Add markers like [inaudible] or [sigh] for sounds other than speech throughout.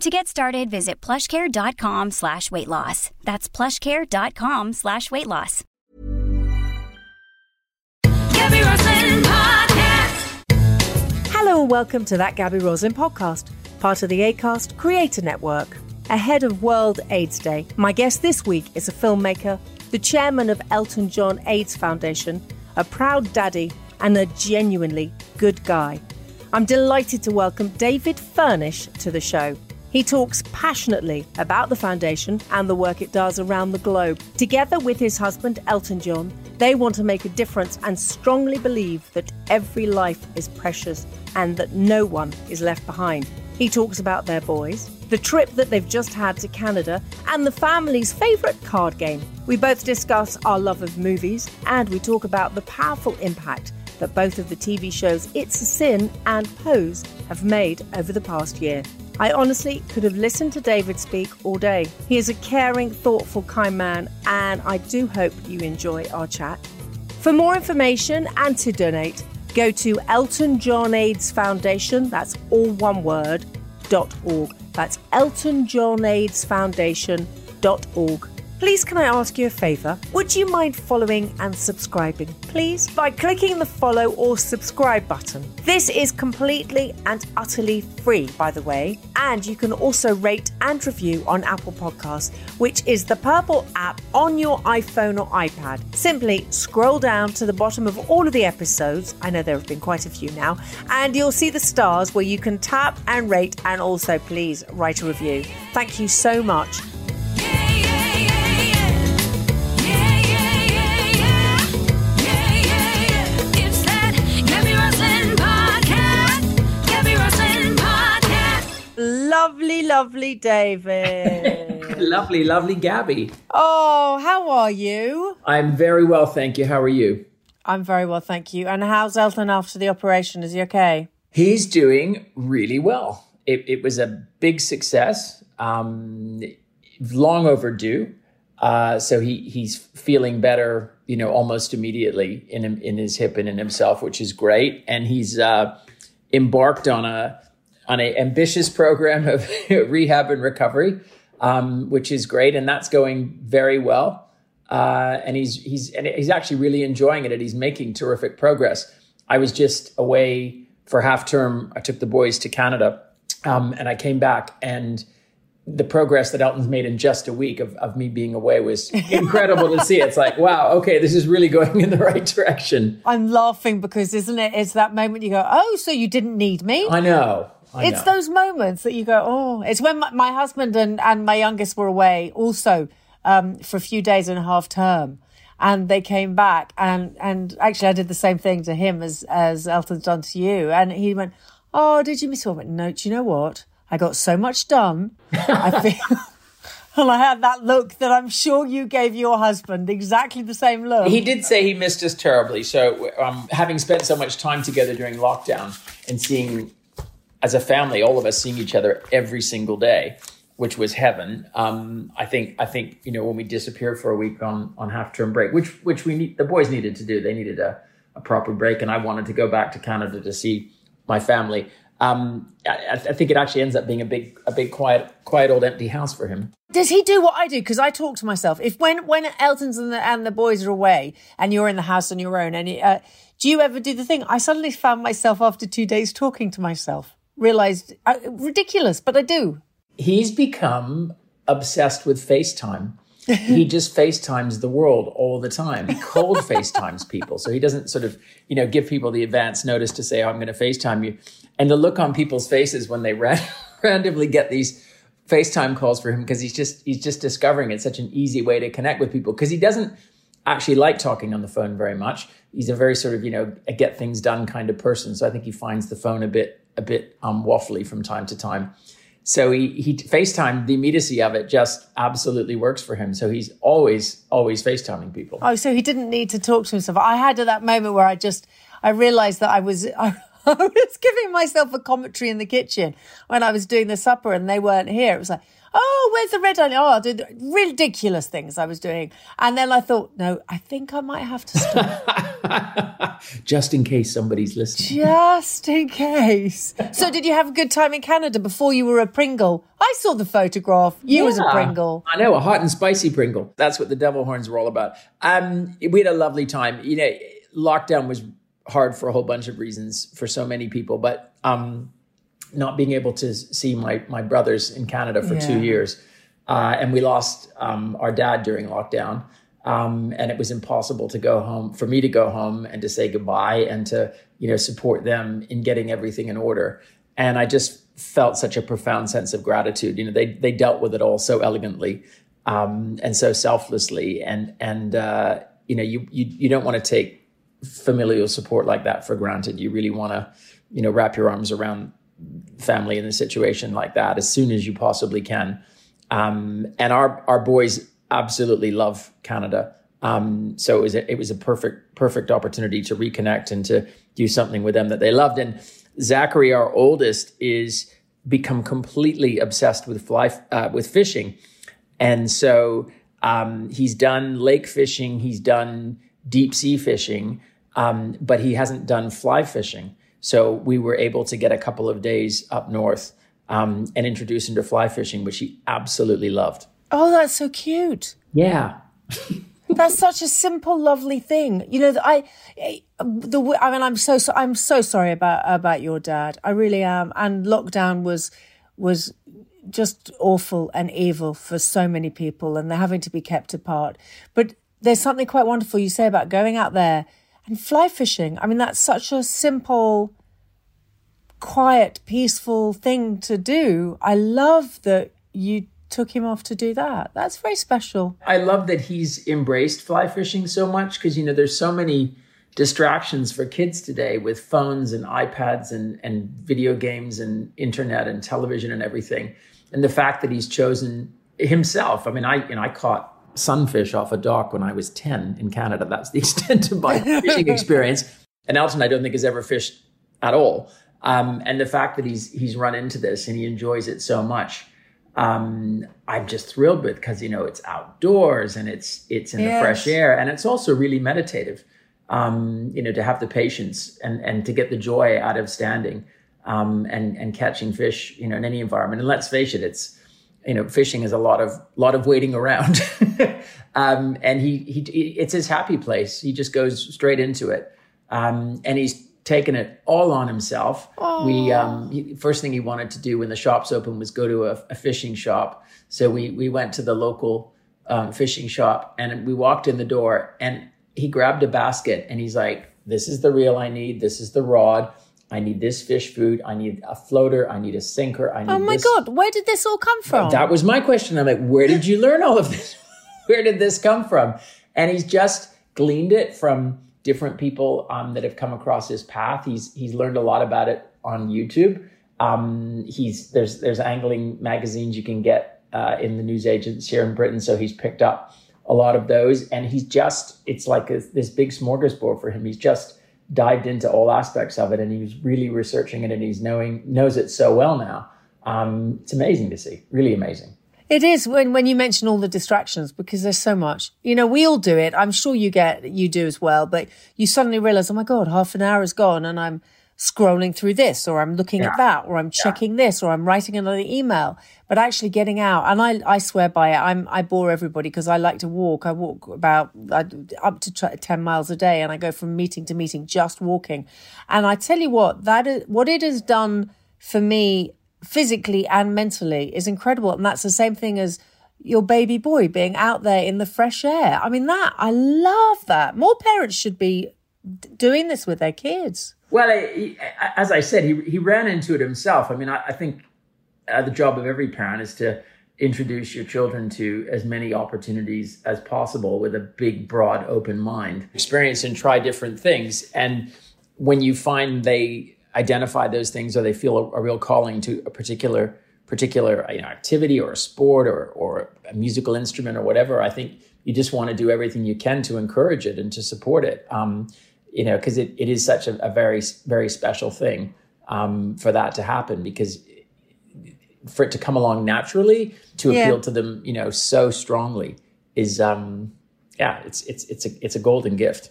To get started, visit plushcare.com slash weight loss. That's plushcare.com slash weight loss. Gaby Roslin Podcast. Hello and welcome to that Gaby Roslin podcast, part of the ACAST Creator Network. Ahead of World AIDS Day, my guest this week is a filmmaker, the chairman of Elton John AIDS Foundation, a proud daddy, and a genuinely good guy. I'm delighted to welcome David Furnish to the show. He talks passionately about the foundation and the work it does around the globe. Together with his husband, Elton John, they want to make a difference and strongly believe that every life is precious and that no one is left behind. He talks about their boys, the trip that they've just had to Canada, and the family's favourite card game. We both discuss our love of movies and we talk about the powerful impact that both of the TV shows It's a Sin and Pose have made over the past year. I honestly could have listened to David speak all day. He is a caring, thoughtful, kind man, and I do hope you enjoy our chat. For more information and to donate, go to Elton John AIDS Foundation, that's all one word, dot org. That's Elton John AIDS Foundation dot org. Please, can I ask you a favour? Would you mind following and subscribing, please, by clicking the follow or subscribe button? This is completely and utterly free, by the way, and you can also rate and review on Apple Podcasts, which is the purple app on your iPhone or iPad. Simply scroll down to the bottom of all of the episodes. I know there have been quite a few now, and you'll see the stars where you can tap and rate and also please write a review. Thank you so much. Lovely, lovely David. [laughs] Lovely, lovely Gaby. oh, how are you? I'm very well, thank you. How are you? I'm very well, thank you. And how's Elton after the operation? Is he okay? He's doing really well. It, it was a big success, um, long overdue. Uh, so he he's feeling better, you know, almost immediately in him, in his hip and in himself, which is great. And he's uh, embarked on a on a ambitious program of [laughs] rehab and recovery, um, which is great, and that's going very well. Uh, and he's he's and he's actually really enjoying it, and he's making terrific progress. I was just away for half term. I took the boys to Canada, um, and I came back, and the progress that Elton's made in just a week of, of me being away was [laughs] incredible to see. It's like, wow, okay, this is really going in the right direction. I'm laughing because, isn't it? It's that moment you go, oh, so you didn't need me? I know. I it's know. those moments that you go, oh, it's when my, my husband and, and my youngest were away also um, for a few days in half term. And they came back and, and actually I did the same thing to him as, as Elton's done to you. And he went, oh, did you miss one? I went, no, do you know what? I got so much done. I [laughs] feel, [laughs] and I had that look that I'm sure you gave your husband exactly the same look. He did say he missed us terribly. So, um, having spent so much time together during lockdown and seeing, as a family, all of us seeing each other every single day, which was heaven. Um, I think. I think you know when we disappeared for a week on on half term break, which which we need, the boys needed to do. They needed a, a proper break, and I wanted to go back to Canada to see my family. um, I, I think it actually ends up being a big, a big, quiet, quiet old empty house for him. Does he do what I do? Because I talk to myself. If when when Elton's and the, and the boys are away and you're in the house on your own, and uh, do you ever do the thing? I suddenly found myself after two days talking to myself. Realized uh, ridiculous, but I do. He's become obsessed with FaceTime. he [laughs] just FaceTimes the world all the time. He cold [laughs] FaceTimes people. So he doesn't sort of, you know, give people the advance notice to say, oh, I'm going to FaceTime you. And the look on people's faces when they ran- [laughs] randomly get these FaceTime calls for him because he's just he's just discovering it's such an easy way to connect with people because he doesn't actually like talking on the phone very much. He's a very sort of, you know, a get things done kind of person. So I think he finds the phone a bit a bit um waffly from time to time. So he he FaceTime the immediacy of it just absolutely works for him. So he's always always FaceTiming people. Oh, so he didn't need to talk to himself. I had at that moment where I just I realized that I was I, [laughs] I was giving myself a commentary in the kitchen when I was doing the supper and they weren't here. It was like, oh, where's the red onion? Oh, do the ridiculous things I was doing. And then I thought, no, I think I might have to stop [laughs] just in case somebody's listening. just in case. So did you have a good time in Canada before you were a Pringle? I saw the photograph. You was a Pringle. I know, a hot and spicy Pringle. That's what the devil horns were all about. Um, we had a lovely time. You know, lockdown was hard for a whole bunch of reasons for so many people, but um, not being able to see my my brothers in Canada for two years, uh, and we lost um, our dad during lockdown. Um, and it was impossible to go home for me to go home and to say goodbye and to you know support them in getting everything in order. And I just felt such a profound sense of gratitude. You know, they they dealt with it all so elegantly um, and so selflessly, and and uh, you know you you you don't want to take familial support like that for granted. You really want to you know wrap your arms around family in a situation like that as soon as you possibly can. Um, and our our boys absolutely love Canada. Um, so it was a, it was a perfect perfect opportunity to reconnect and to do something with them that they loved. And Zachary, our oldest, is become completely obsessed with fly uh, with fishing, and so um, he's done lake fishing, he's done deep sea fishing, um, but he hasn't done fly fishing. So we were able to get a couple of days up north um, and introduce him to fly fishing, which he absolutely loved. Oh, that's so cute. Yeah. [laughs] That's such a simple, lovely thing. You know, I, the, I mean, I'm so, so, I'm so sorry about, about your dad. I really am. And lockdown was, was just awful and evil for so many people and they're having to be kept apart. But there's something quite wonderful you say about going out there and fly fishing. I mean, that's such a simple, quiet, peaceful thing to do. I love that you took him off to do that. That's very special. I love that he's embraced fly fishing so much because you know there's so many distractions for kids today with phones and iPads and and video games and internet and television and everything. And the fact that he's chosen himself. I mean, I know I caught sunfish off a dock when I was 10 in Canada. [laughs] That's the extent of my fishing experience. And Elton, I don't think has ever fished at all. Um, and the fact that he's he's run into this and he enjoys it so much um, I'm just thrilled with because you know it's outdoors and it's it's in the fresh air and it's also really meditative. Um, you know, to have the patience and and to get the joy out of standing um, and and catching fish, you know, in any environment. And let's face it, it's you know, fishing is a lot of lot of waiting around. [laughs] um, and he he it's his happy place. He just goes straight into it, um, and he's taken it all on himself. We um, he, first thing he wanted to do when the shops opened was go to a, a fishing shop. So we we went to the local um, fishing shop, and we walked in the door, and he grabbed a basket, and he's like, "This is the reel I need. This is the rod." I need this fish food. I need a floater. I need a sinker. I need Oh my this God, where did this all come from? that was my question. I'm like, where did you learn all of this? [laughs] where did this come from? And he's just gleaned it from different people um, that have come across his path. He's he's learned a lot about it on YouTube. Um, he's there's there's angling magazines you can get uh, in the newsagents here in Britain, so he's picked up a lot of those, and he's just it's like a, this big smorgasbord for him. He's just dived into all aspects of it, and he's really researching it, and he's knowing knows it so well now. Um, it's amazing to see, really amazing. It is when when you mention all the distractions because there's so much. You know, we all do it. I'm sure you get you do as well. But you suddenly realize, oh my god, half an hour is gone, and I'm scrolling through this or I'm looking at that or I'm checking this or I'm writing another email. But actually getting out, and I, I swear by it, I'm, I bore everybody because I like to walk. I walk about I, up to t- 10 miles a day and I go from meeting to meeting just walking. And I tell you what, that is, what it has done for me physically and mentally is incredible. And that's the same thing as your baby boy being out there in the fresh air. I mean, that, I love that. More parents should be d- doing this with their kids. Well, he, as I said, he he ran into it himself. I mean, I, I think uh, the job of every parent is to introduce your children to as many opportunities as possible with a big, broad, open mind. Experience and try different things, and when you find they identify those things or they feel a, a real calling to a particular particular you know, activity or a sport or or a musical instrument or whatever, I think you just want to do everything you can to encourage it and to support it. Um, you know, because it, it is such a, a very, very special thing um, for that to happen because for it to come along naturally to Yeah. appeal to them, you know, so strongly is, um, yeah, it's, it's, it's a, it's a golden gift.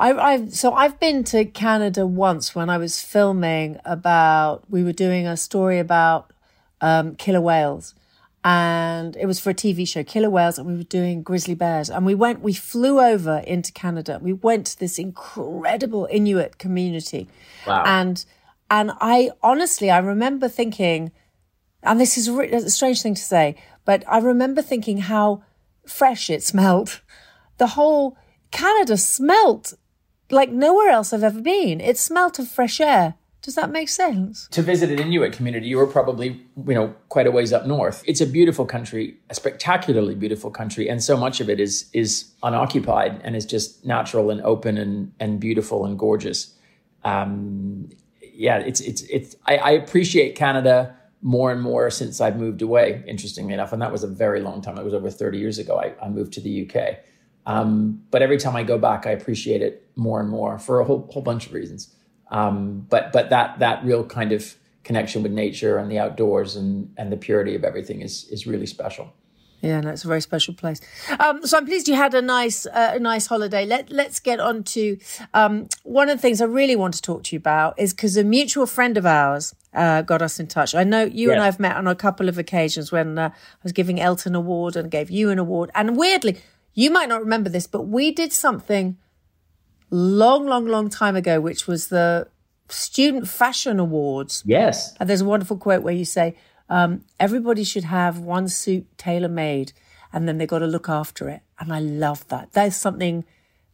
I, I've so I've been to Canada once when I was filming about we were doing a story about um, killer whales, and it was for a TV show, Killer Whales, and we were doing grizzly bears, and we went, we flew over into Canada. We went to this incredible Inuit community, Wow. and and I honestly I remember thinking, and this is a, re- a strange thing to say, but I remember thinking how fresh it smelled. The whole Canada smelt like nowhere else I've ever been. It smelt of fresh air. Does that make sense? to visit an Inuit community, you were probably, you know, quite a ways up north. It's a beautiful country, a spectacularly beautiful country, and so much of it is is unoccupied and is just natural and open and and beautiful and gorgeous. Um, yeah, it's it's it's. I, I appreciate Canada more and more since I've moved away. Interestingly enough, and that was a very long time. It was over thirty years ago. I, I moved to the UK. Um, but every time I go back, I appreciate it more and more for a whole whole bunch of reasons. Um, but but that that real kind of connection with nature and the outdoors and and the purity of everything is is really special. Yeah, no, it's a very special place. Um, so I'm pleased you had a nice, uh, a nice holiday. Let Let's get on to um, one of the things I really want to talk to you about is because a mutual friend of ours uh, got us in touch. I know you and I've met on a couple of occasions when uh, I was giving Elton an award and gave you an award. And weirdly, you might not remember this, but we did something long, long, long time ago, which was the Student Fashion Awards. Yes. And there's a wonderful quote where you say, um, everybody should have one suit tailor made and then they've got to look after it. And I love that. There's something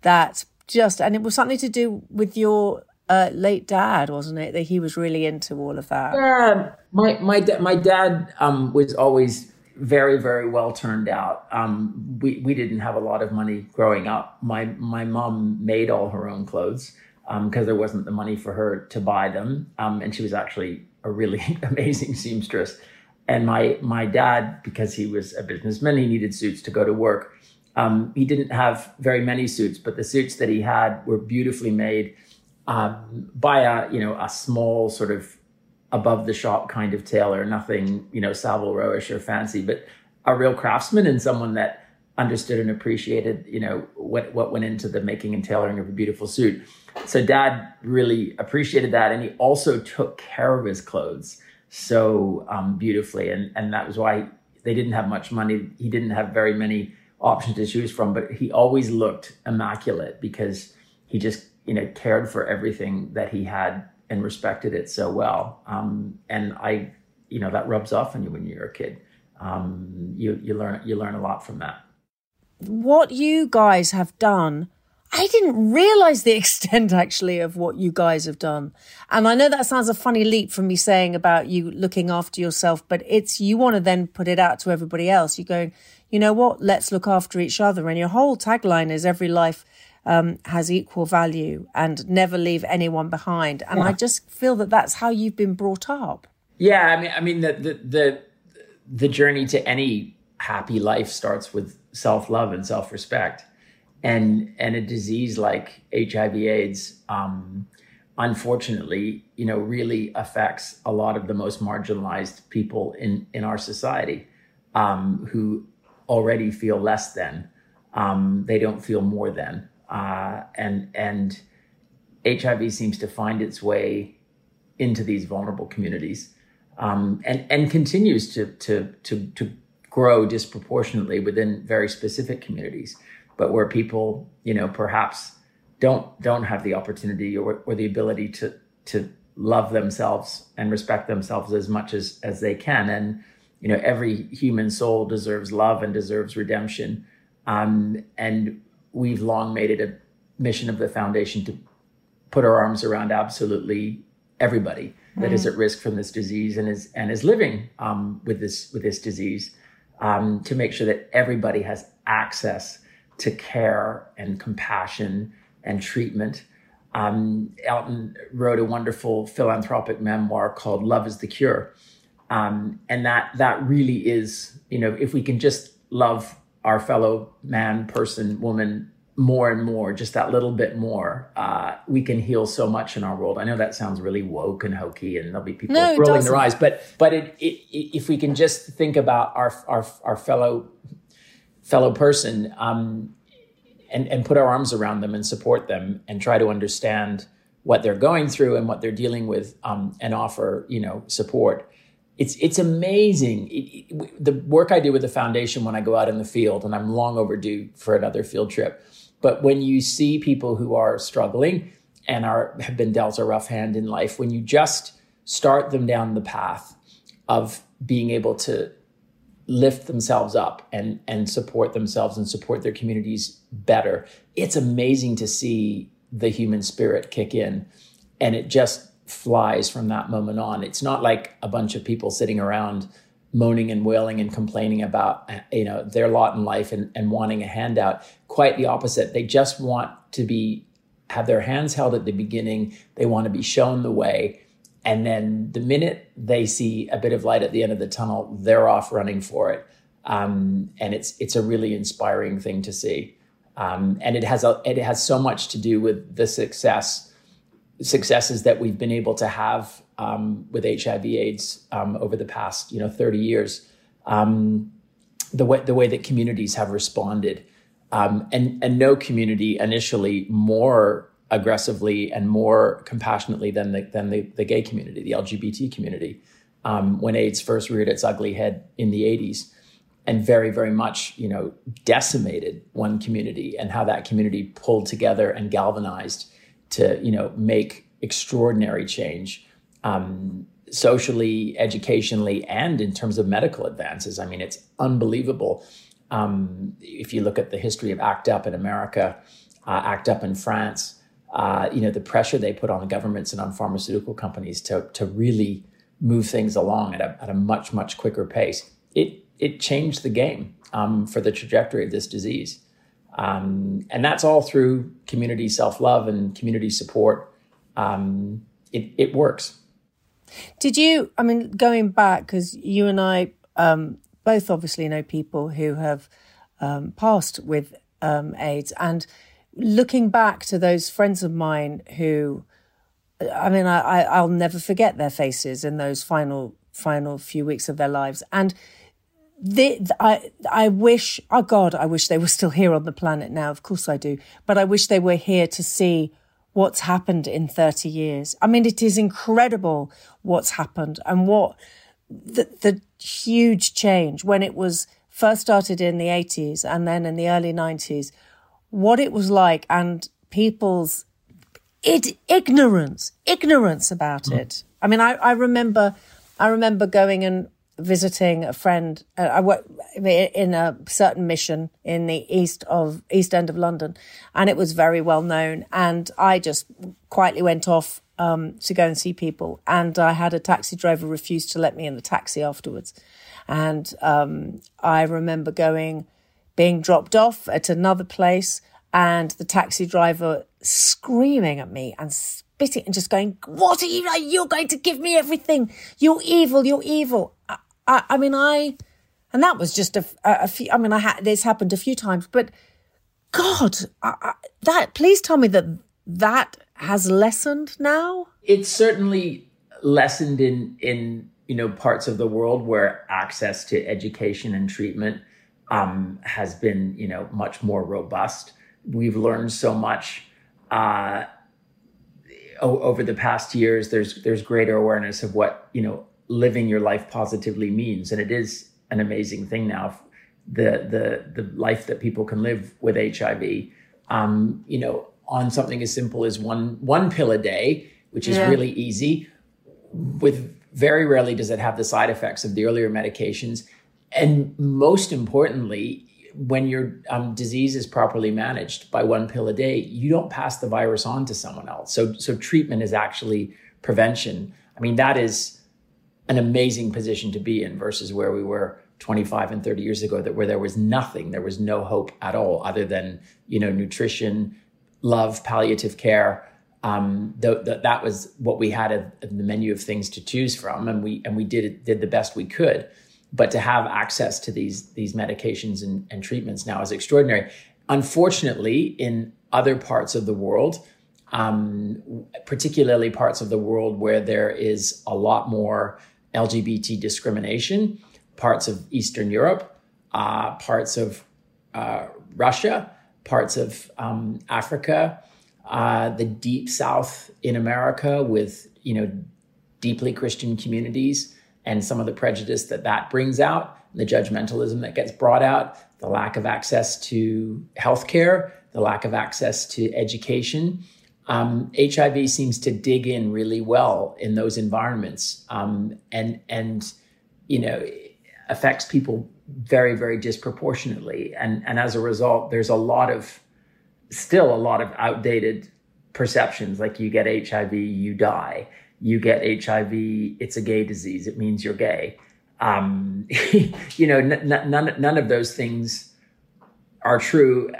that just, and it was something to do with your uh, late dad, wasn't it? That he was really into all of that. Yeah, my my da- my dad um, was always very very well turned out. Um, we we didn't have a lot of money growing up. My my mom made all her own clothes because there wasn't the money for her to buy them, um, and she was actually a really [laughs] amazing seamstress. And my my dad, because he was a businessman, he needed suits to go to work. Um, he didn't have very many suits, but the suits that he had were beautifully made um, by a you know a small sort of above the shop kind of tailor, nothing you know Savile Rowish or fancy, but a real craftsman and someone that understood and appreciated you know what what went into the making and tailoring of a beautiful suit. So Dad really appreciated that, and he also took care of his clothes so um, beautifully, and and that was why they didn't have much money. He didn't have very many options to choose from, but he always looked immaculate because he just you know cared for everything that he had and respected it so well. Um, and I, you know, that rubs off on you when you're a kid. Um, you you learn you learn a lot from that. What you guys have done, I didn't realize the [laughs] extent actually of what you guys have done. And I know that sounds a funny leap from me saying about you looking after yourself, but it's, you want to then put it out to everybody else. You're going, you know what? Let's look after each other. And your whole tagline is every life um, has equal value and never leave anyone behind. And I just feel that that's how you've been brought up. Yeah, I mean, I mean the the the, the journey to any happy life starts with self love and self respect, and and a disease like HIV/AIDS, um, unfortunately, you know, really affects a lot of the most marginalized people in in our society, um, who already feel less than. Um, they don't feel more than, uh, and and HIV seems to find its way into these vulnerable communities um, and and continues to to to to grow disproportionately within very specific communities, but where people you know perhaps don't don't have the opportunity or, or the ability to to love themselves and respect themselves as much as as they can. And you know every human soul deserves love and deserves redemption. Um, and we've long made it a mission of the foundation to put our arms around absolutely everybody that is at risk from this disease and is and is living um, with this with this disease um, to make sure that everybody has access to care and compassion and treatment. Um, Elton wrote a wonderful philanthropic memoir called "Love Is the Cure," um, and that that really is you know if we can just love our fellow man, person, woman more and more, just that little bit more, uh, we can heal so much in our world. I know that sounds really woke and hokey, and there'll be people No, rolling doesn't. their eyes, but but it, it, it, if we can just think about our our our fellow fellow person um, and and put our arms around them and support them and try to understand what they're going through and what they're dealing with um, and offer you know support it's it's amazing. It- it- the work i do with the foundation when i go out in the field and i'm long overdue for another field trip but when you see people who are struggling and are have been dealt a rough hand in life when you just start them down the path of being able to lift themselves up and and support themselves and support their communities better it's amazing to see the human spirit kick in. And it just flies from that moment on. It's not like a bunch of people sitting around moaning and wailing and complaining about you know their lot in life and, and wanting a handout. Quite the opposite. They just want to be have their hands held at the beginning. They want to be shown the way. And then the minute they see a bit of light at the end of the tunnel, they're off running for it. Um, and it's it's a really inspiring thing to see. Um, and it has a, it has so much to do with the success successes that we've been able to have um, with HIV/AIDS um, over the past you know 30 years. Um, the way the way that communities have responded, um, and and no community initially more aggressively and more compassionately than the than the, the gay community, the LGBT community, um, when AIDS first reared its ugly head in the 80s, and very very much you know decimated one community, and how that community pulled together and galvanized to you know make extraordinary change. Um, socially, educationally, and in terms of medical advances. I mean, it's unbelievable. Um, if you look at the history of ACT UP in America, uh, ACT UP in France, uh, you know, the pressure they put on governments and on pharmaceutical companies to, to really move things along at a, at a much, much quicker pace. It, it changed the game um, for the trajectory of this disease. Um, and that's all through community self love and community support. Um, it, it works. Did you? I mean, going back because you and I um, both obviously know people who have um, passed with um, AIDS, and looking back to those friends of mine who, I mean, I, I'll never forget their faces in those final final few weeks of their lives, and the, I I wish, oh God, I wish they were still here on the planet now. Of course I do, but I wish they were here to see what's happened in 30 years. I mean, it is incredible what's happened and what the, the huge change when it was first started in the 80s and then in the early 90s, what it was like and people's it, ignorance, ignorance about mm. it. I mean, I, I remember, I remember going and visiting a friend. Uh, I work in a certain mission in the east of East End of London, and it was very well known. And I just quietly went off um, to go and see people, and I had a taxi driver refuse to let me in the taxi afterwards. And um, I remember going, being dropped off at another place, and the taxi driver screaming at me and spitting and just going, "What are you? You're going to give me everything? You're evil. You're evil." I, I, mean, I, and that was just a, a, few. I mean, I had this happened a few times, but God, I, I, that please tell me that that has lessened now. it's certainly lessened in in you know parts of the world where access to education and treatment um, has been you know much more robust. We've learned so much. Uh, over the past years, there's there's greater awareness of what you know living your life positively means, and it is an amazing thing now. The the the life that people can live with HIV, um, you know, on something as simple as one one pill a day, which is Yeah. really easy. With very rarely does it have the side effects of the earlier medications, and most importantly, when your um, disease is properly managed by one pill a day, you don't pass the virus on to someone else. So, so treatment is actually prevention. I mean, that is an amazing position to be in versus where we were 25 and 30 years ago, that where there was nothing, there was no hope at all, other than you know nutrition, love, palliative care. Um, th- th- that was what we had in the menu of things to choose from, and we and we did did the best we could but to have access to these these medications and, and treatments now is extraordinary. Unfortunately, in other parts of the world, um, particularly parts of the world where there is a lot more LGBT discrimination, parts of Eastern Europe, uh, parts of uh, Russia, parts of um, Africa, uh, the deep South in America, with you know deeply Christian communities and some of the prejudice that that brings out, the judgmentalism that gets brought out, the lack of access to healthcare, the lack of access to education. Um, HIV seems to dig in really well in those environments, um, and and you know affects people very very disproportionately, and and as a result, there's a lot of still a lot of outdated perceptions like you get HIV, you die you get HIV, it's a gay disease. It means you're gay. Um, [laughs] you know, n- n- none none of those things are true,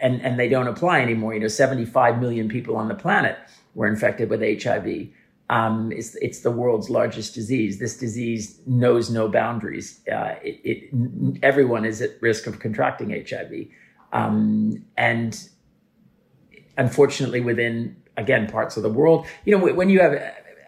and and they don't apply anymore. You know, 75 million people on the planet were infected with HIV. Um, it's it's the world's largest disease. This disease knows no boundaries. Uh, it, it everyone is at risk of contracting HIV, um, and unfortunately, within again parts of the world, you know, when you have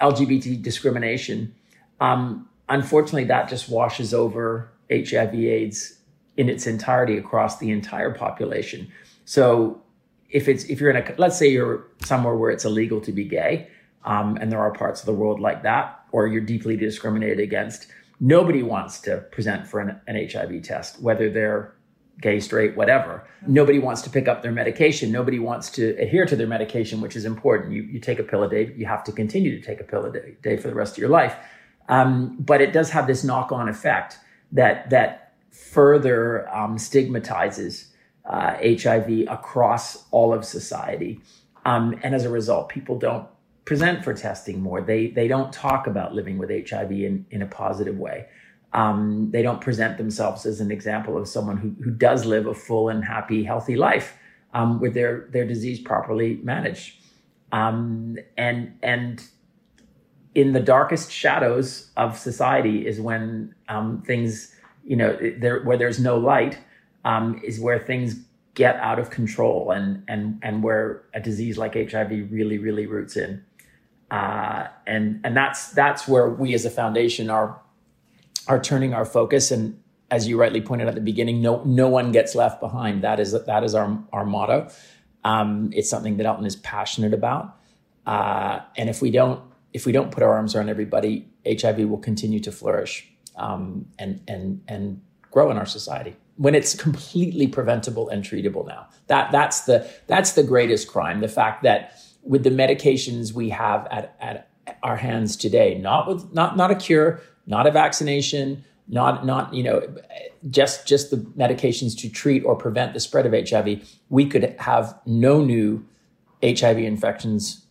LGBT discrimination, um, unfortunately, that just washes over HIV/AIDS in its entirety across the entire population. So, if it's if you're in a let's say you're somewhere where it's illegal to be gay, um, and there are parts of the world like that, or you're deeply discriminated against, nobody wants to present for an, an HIV test, whether they're gay, straight, whatever. Nobody wants to pick up their medication. Nobody wants to adhere to their medication, which is important. You, you take a pill a day, you have to continue to take a pill a day, day for the rest of your life. Um, but it does have this knock on effect that, that further um, stigmatizes uh, HIV across all of society. Um, and as a result, people don't present for testing more. They, they don't talk about living with HIV in, in a positive way. Um, they don't present themselves as an example of someone who, who does live a full and happy, healthy life um, with their, their disease properly managed. Um, and, and in the darkest shadows of society is when um, things, you know, there, where there's no light um, is where things get out of control and, and, and where a disease like HIV really, really roots in. Uh, and, and that's, that's where we as a foundation are are turning our focus. And as you rightly pointed out at the beginning no no one gets left behind. That is that is our our motto. Um, it's something that Elton is passionate about. Uh, and if we don't if we don't put our arms around everybody HIV will continue to flourish um, and and and grow in our society when it's completely preventable and treatable now. That that's the that's the greatest crime the fact that with the medications we have at at our hands today not with not not a cure not a vaccination, not not you know just just the medications to treat or prevent the spread of HIV, we could have no new HIV infections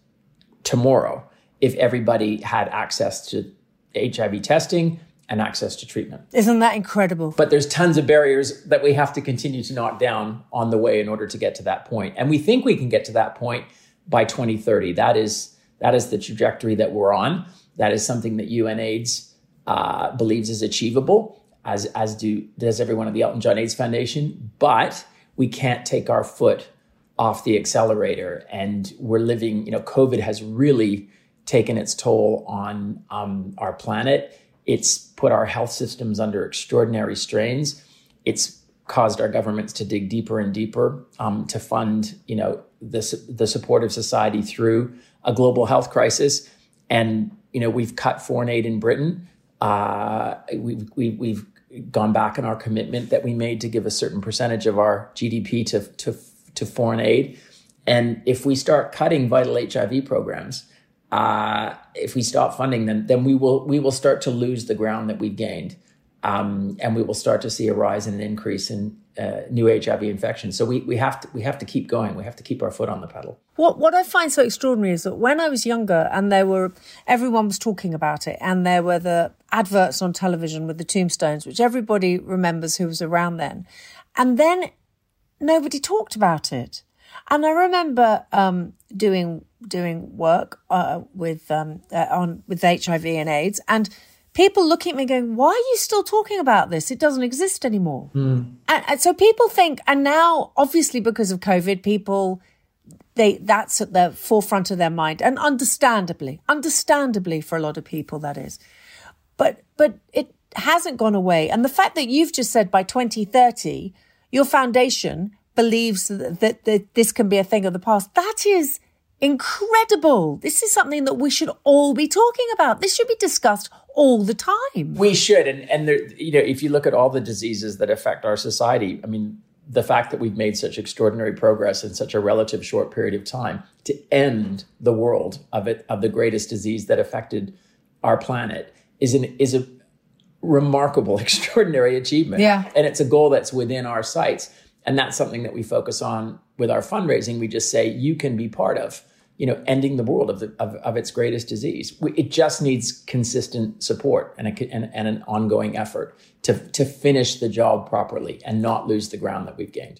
tomorrow if everybody had access to HIV testing and access to treatment. Isn't that incredible? But there's tons of barriers that we have to continue to knock down on the way in order to get to that point. And we think we can get to that point by 2030. That is that is the trajectory that we're on. That is something that UNAIDS uh, believes is achievable, as as do does everyone at the Elton John AIDS Foundation. But we can't take our foot off the accelerator, and we're living. You know, COVID has really taken its toll on um, our planet. It's put our health systems under extraordinary strains. It's caused our governments to dig deeper and deeper um, to fund, you know, the the support of society through a global health crisis. And you know, we've cut foreign aid in Britain. Uh, we've, we, we've gone back on our commitment that we made to give a certain percentage of our GDP to to to foreign aid. And if we start cutting vital HIV programs, uh, if we stop funding them, then we will we will start to lose the ground that we've gained, um, and we will start to see a rise and an increase in uh, new HIV infections. So we we have to we have to keep going. We have to keep our foot on the pedal. What what I find so extraordinary is that when I was younger and there were everyone was talking about it and there were the adverts on television with the tombstones, which everybody remembers who was around then, and then nobody talked about it. And I remember um, doing doing work uh, with um, uh, on with HIV and AIDS, and people looking at me going, "Why are you still talking about this? It doesn't exist anymore." And, and so people think, and now obviously because of COVID, people they that's at the forefront of their mind, and understandably, understandably for a lot of people that is, but but it hasn't gone away. And the fact that you've just said by 2030, your foundation believes that, that, that this can be a thing of the past, that is incredible. This is something that we should all be talking about. This should be discussed all the time. We should, and and there, you know, if you look at all the diseases that affect our society, I mean, the fact that we've made such extraordinary progress in such a relative short period of time to end the world of it of the greatest disease that affected our planet is an is a remarkable, [laughs] extraordinary achievement. Yeah. and it's a goal that's within our sights, and that's something that we focus on with our fundraising. We just say you can be part of you know, ending the world of, the, of, of its greatest disease. We, it just needs consistent support and, a, and, and an ongoing effort to, to finish the job properly and not lose the ground that we've gained.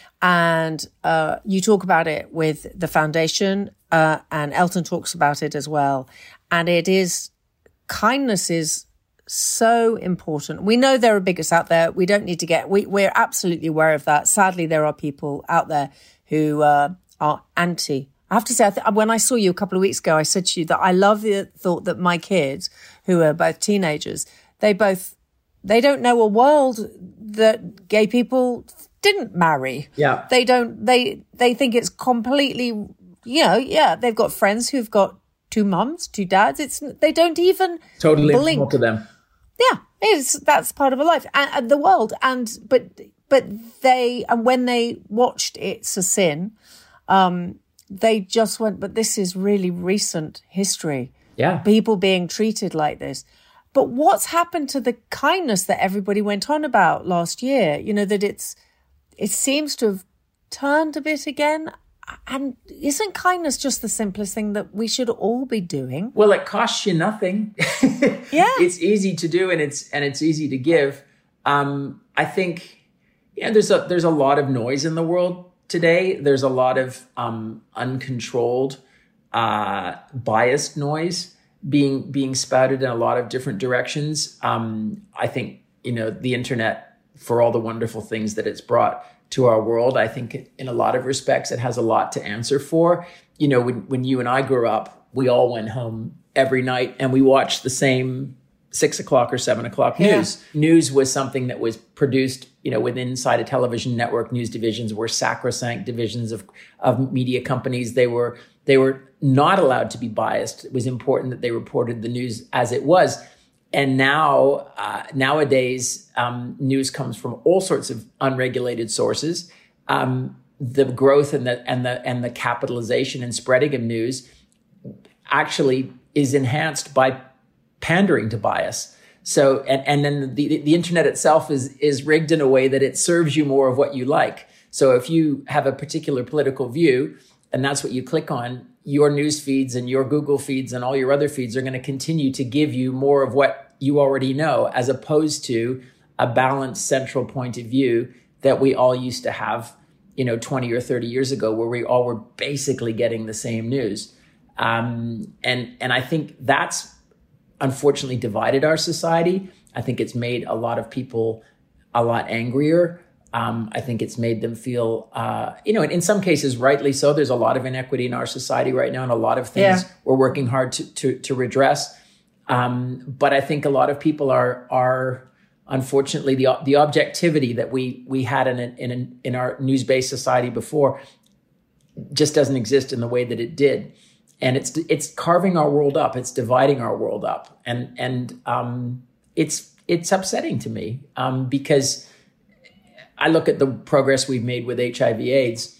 And uh, you talk about it with the foundation, uh, and Elton talks about it as well. And it is kindness is so important. We know there are bigots out there. We don't need to get, we, we're absolutely aware of that. Sadly, there are people out there who uh, are anti. I have to say, I th- when I saw you a couple of weeks ago, I said to you that I love the thought that my kids, who are both teenagers, they both they don't know a world that gay people didn't marry. Yeah. They don't they they think it's completely you know, yeah, they've got friends who've got two mums, two dads. It's they don't even Totally blink. to them. Yeah, it's that's part of a life and, and the world. And but but they and when they watched It's a Sin, um, they just went, but this is really recent history. Yeah. People being treated like this. But what's happened to the kindness that everybody went on about last year? You know, that it's it seems to have turned a bit again. And isn't kindness just the simplest thing that we should all be doing? Well, it costs you nothing. [laughs] Yeah. it's easy to do and it's and it's easy to give. Um, I think yeah, there's a there's a lot of noise in the world today. There's a lot of um, uncontrolled uh, biased noise being being spouted in a lot of different directions. Um, I think you know the internet for all the wonderful things that it's brought to our world. I think in a lot of respects it has a lot to answer for. You know, when when you and I grew up, we all went home every night and we watched the same six o'clock or seven o'clock news. News was something that was produced, you know, within inside a television network. News divisions were sacrosanct divisions of of media companies. They were they were not allowed to be biased. It was important that they reported the news as it was. And now, uh, nowadays, um, news comes from all sorts of unregulated sources. Um, the growth and the and the and the capitalization and spreading of news actually is enhanced by pandering to bias. So, and, and then the, the internet itself is, is rigged in a way that it serves you more of what you like. So if you have a particular political view and that's what you click on, your news feeds and your Google feeds and all your other feeds are going to continue to give you more of what you already know, as opposed to a balanced central point of view that we all used to have, you know, 20 or 30 years ago, where we all were basically getting the same news. Um, and, and I think that's unfortunately divided our society. I think it's made a lot of people a lot angrier. Um, I think it's made them feel, uh, you know, in some cases, rightly so. There's a lot of inequity in our society right now, and a lot of things Yeah. we're working hard to to, to redress. Um, but I think a lot of people are are unfortunately the the objectivity that we we had in a, in a, in our news based society before just doesn't exist in the way that it did and it's it's carving our world up it's dividing our world up and and um, it's it's upsetting to me um, because I look at the progress we've made with HIV AIDS.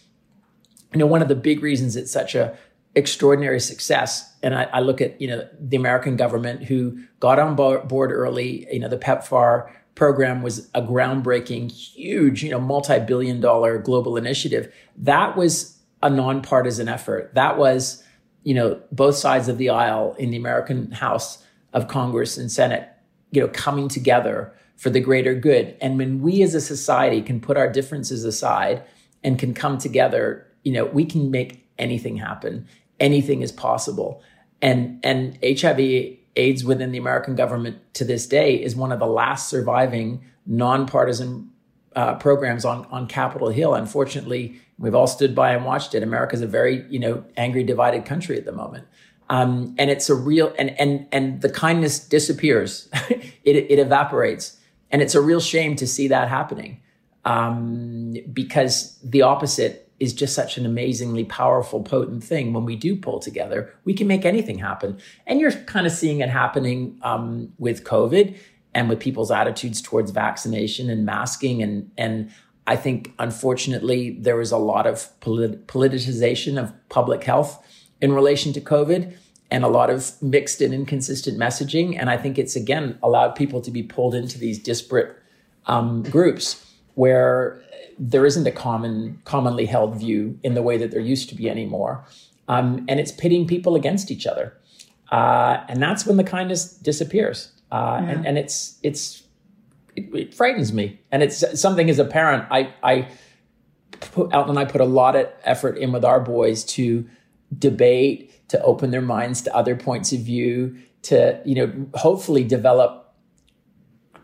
You know one of the big reasons it's such a extraordinary success and I, I look at you know the American government who got on board early you know the PEPFAR program was a groundbreaking huge you know multi-billion dollar global initiative. That was a nonpartisan effort. That was you know both sides of the aisle in the American House of Congress and Senate you know coming together for the greater good. And when we as a society can put our differences aside and can come together you know we can make anything happen. Anything is possible. And and hiv aids within the american government to this day is one of the last surviving nonpartisan uh, programs on on capitol hill. Unfortunately we've all stood by and watched it. America's a very you know angry divided country at the moment. Um, and it's a real and and and the kindness disappears. [laughs] It, it evaporates and it's a real shame to see that happening um, because the opposite is just such an amazingly powerful, potent thing. When we do pull together, we can make anything happen. And you're kind of seeing it happening um, with COVID and with people's attitudes towards vaccination and masking. And, and I think, unfortunately, there was a lot of polit- politicization of public health in relation to COVID and a lot of mixed and inconsistent messaging. And I think it's, again, allowed people to be pulled into these disparate um, groups where there isn't a common, commonly held view in the way that there used to be anymore. Um, and it's pitting people against each other. Uh, and that's when the kindness disappears. Uh, and, and it's, it's, it, it frightens me. And it's something as a parent, I, I put out and I put a lot of effort in with our boys to debate, to open their minds to other points of view, to, you know, hopefully develop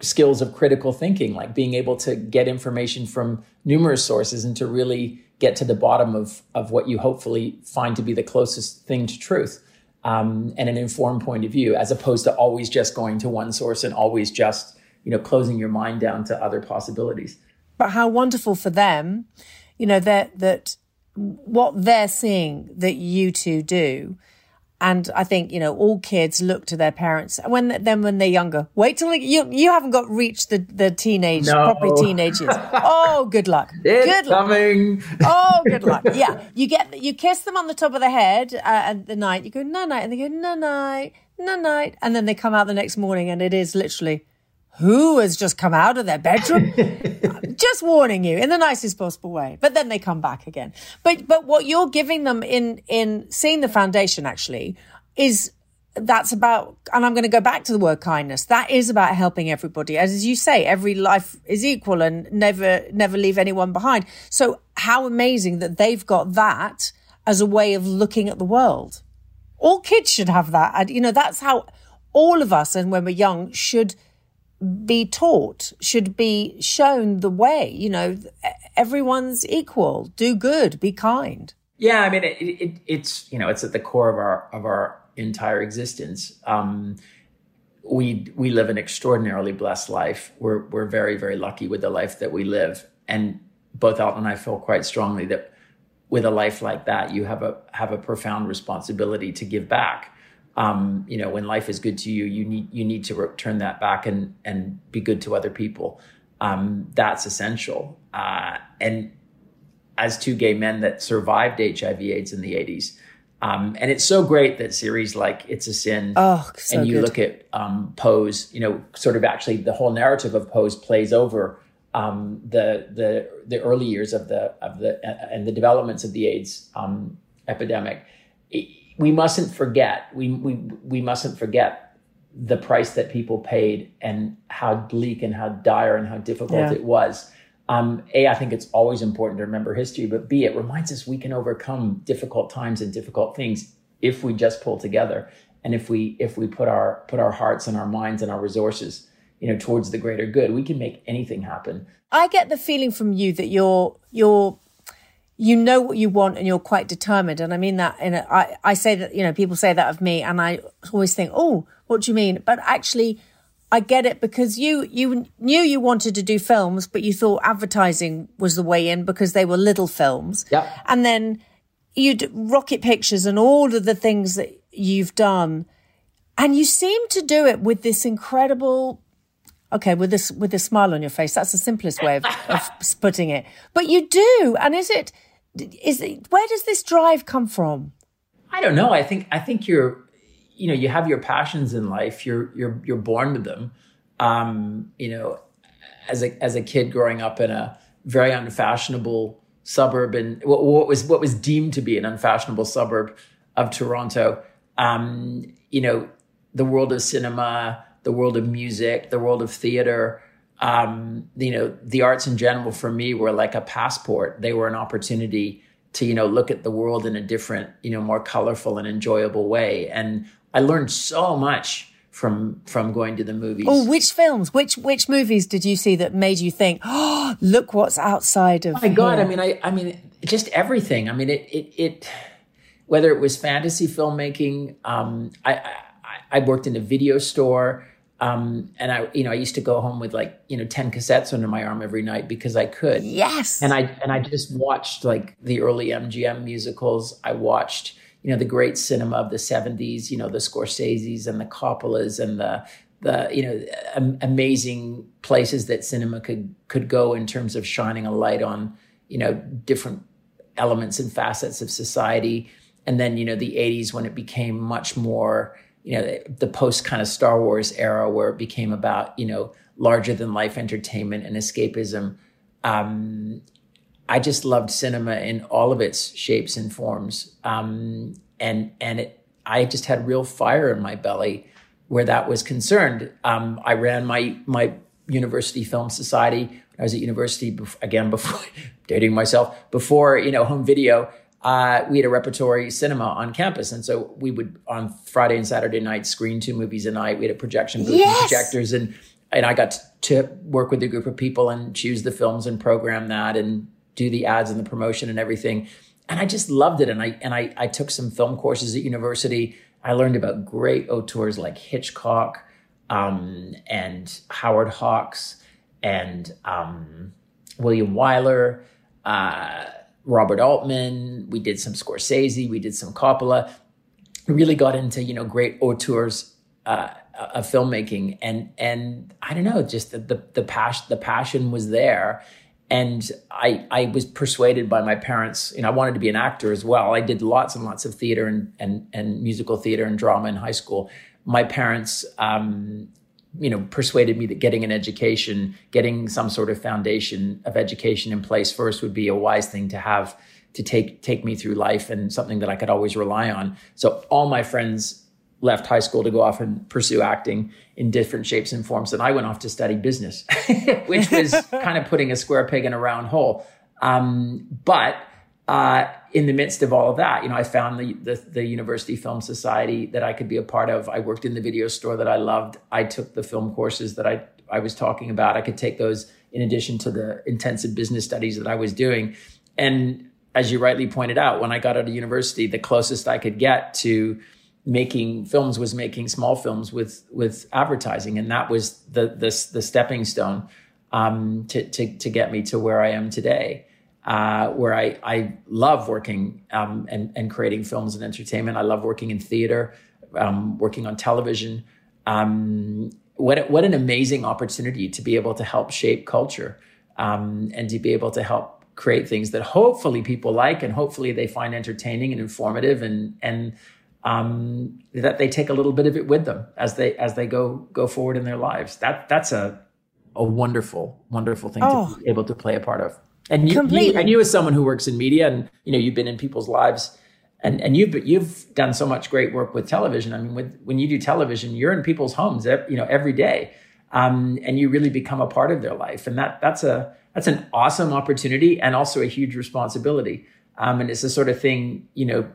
skills of critical thinking, like being able to get information from numerous sources and to really get to the bottom of, of what you hopefully find to be the closest thing to truth um, and an informed point of view, as opposed to always just going to one source and always just, you know, closing your mind down to other possibilities. but how wonderful for them, you know, that that what they're seeing that you two do. And I think, you know, all kids look to their parents when then when they're younger. Wait till you you haven't got reached the, the teenage, No. proper teenage years. [laughs] Oh, good luck. good luck. coming. Oh, good luck. [laughs] Yeah. You get, you kiss them on the top of the head uh, at the night. You go, no, night. And they go, no, night, no, night. And then they come out the next morning and it is literally, who has just come out of their bedroom? [laughs] just warning you in the nicest possible way. But then they come back again. But, but what you're giving them in, in seeing the foundation actually is that's about, and I'm going to go back to the word kindness. That is about helping everybody. As you say, every life is equal and never, never leave anyone behind. So how amazing that they've got that as a way of looking at the world. all kids should have that. And, you know, that's how all of us, and when we're young, should be taught, should be shown the way. You know, everyone's equal. Do good. Be kind. Yeah, I mean, it, it, it's you know, it's at the core of our of our entire existence. Um, we we live an extraordinarily blessed life. We're we're very very lucky with the life that we live, and both Elton and I feel quite strongly that with a life like that, you have a have a profound responsibility to give back. Um, you know, when life is good to you, you need you need to return that back and and be good to other people. Um, that's essential. Uh, and as two gay men that survived HIV/AIDS in the '80s, um, and it's so great that series like It's a Sin, Oh, so and you good. look at um, Pose, you know, sort of actually the whole narrative of Pose plays over um, the the the early years of the of the uh, and the developments of the AIDS um, epidemic. It- we mustn't forget. We we we mustn't forget the price that people paid and how bleak and how dire and how difficult Yeah. it was. Um, a, I think it's always important to remember history, but B, it reminds us we can overcome difficult times and difficult things if we just pull together and if we if we put our put our hearts and our minds and our resources, you know, towards the greater good. We can make anything happen. I get the feeling from you that you're you're you know what you want and you're quite determined. And I mean that in a, I, I say that, you know, people say that of me and I always think, oh, what do you mean? But actually I get it because you you knew you wanted to do films, but you thought advertising was the way in because they were little films. Yep. And then you d- Rocket Pictures and all of the things that you've done, and you seem to do it with this incredible. Okay, with this with a smile on your face, that's the simplest way of, of [laughs] putting it. But you do, and is it is where does this drive come from? I don't know. I think I think you're, you know, you have your passions in life. You're you're you're born with them. Um, you know, as a as a kid growing up in a very unfashionable suburb and what, what was what was deemed to be an unfashionable suburb of Toronto. Um, you know, the world of cinema, the world of music, the world of theater. Um, you know, the arts in general for me were like a passport. They were an opportunity to you know look at the world in a different, you know, more colorful and enjoyable way. And I learned so much from from going to the movies. Oh, which films, which which movies did you see that made you think, oh, look what's outside of? Oh my god! here." I mean, I I mean, just everything. I mean, it it it. Whether it was fantasy filmmaking, um, I, I I worked in a video store, um, and I you know I used to go home with like you know ten cassettes under my arm every night because I could. yes, And I and I just watched like the early MGM musicals. I watched you know the great cinema of the '70s. You know the Scorseses and the Coppolas and the the you know am- amazing places that cinema could could go in terms of shining a light on you know different elements and facets of society. And then you know the '80s when it became much more you know the, post kind of Star Wars era where it became about you know larger than life entertainment and escapism. Um, I just loved cinema in all of its shapes and forms, um, and and it, I just had real fire in my belly where that was concerned. Um, I ran my my university film society. I was at university again before [laughs] dating myself before you know home video. Uh, we had a repertory cinema on campus, and so we would on Friday and Saturday nights screen two movies a night. We had a projection booth Yes! and projectors, and and I got to work with a group of people and choose the films and program that and do the ads and the promotion and everything. And I just loved it. And I and I, I took some film courses at university. I learned about great auteurs like Hitchcock um, and Howard Hawks and um, William Wyler, uh, Robert Altman. We did some Scorsese. We did some Coppola. Really got into you know great auteurs uh, of filmmaking, and and I don't know, just the the, the passion the passion was there. And I, I was persuaded by my parents. You know, I wanted to be an actor as well. I did lots and lots of theater and and, and musical theater and drama in high school. My parents, um, you know, persuaded me that getting an education, getting some sort of foundation of education in place first would be a wise thing to have to take take me through life and something that I could always rely on. So all my friends left high school to go off and pursue acting in different shapes and forms, and I went off to study business, [laughs] which was [laughs] kind of putting a square peg in a round hole. Um, but uh, in the midst of all of that, you know, I found the, the, the University Film Society that I could be a part of. I worked in the video store that I loved. I took the film courses that I I was talking about. I could take those in addition to the intensive business studies that I was doing. And as you rightly pointed out, when I got out of university, the closest I could get to making films was making small films with with advertising, and that was the the, the stepping stone um, to, to to get me to where I am today uh, where I, I love working um, and, and creating films and entertainment. I love working in theater, um, working on television. Um, what, what an amazing opportunity to be able to help shape culture um, and to be able to help create things that hopefully people like and hopefully they find entertaining and informative and, and um, that they take a little bit of it with them as they as they go go forward in their lives. That that's a a wonderful wonderful thing Oh. to be able to play a part of. And you, Completely. you and you as someone who works in media and you know you've been in people's lives and and you've you've done so much great work with television. I mean, with, when you do television, you're in people's homes, you know, every day, um, and you really become a part of their life, and that that's a that's an awesome opportunity and also a huge responsibility. Um, and it's the sort of thing you know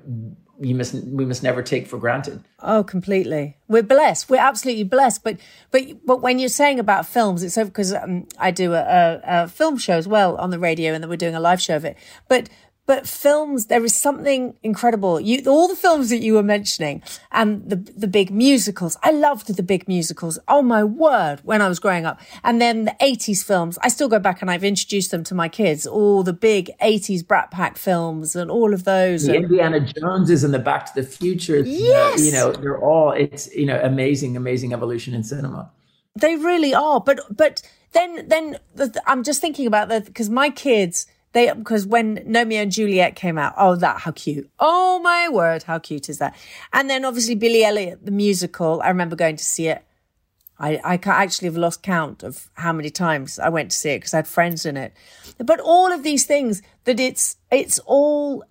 you must we must never take for granted. Oh, completely. We're blessed. We're absolutely blessed. But but but when you're saying about films, it's because um, I do a, a, a film show as well on the radio, and then we're doing a live show of it. But but films, there is something incredible. You all the films that you were mentioning, and the the big musicals. I loved the big musicals. Oh my word! When I was growing up, and then the '80s films. I still go back and I've introduced them to my kids. All the big '80s Brat Pack films and all of those. The and- Indiana Joneses and the Back to the Future, Yes. you know, they're all it's you know amazing, amazing evolution in cinema. They really are. But but then then the, the- I'm just thinking about that because my kids they because when Romeo and Juliet came out, oh that how cute! Oh my word, how cute is that? And then obviously Billy Elliot the musical. I remember going to see it. I I actually have lost count of how many times I went to see it because I had friends in it. But all of these things that it's it's all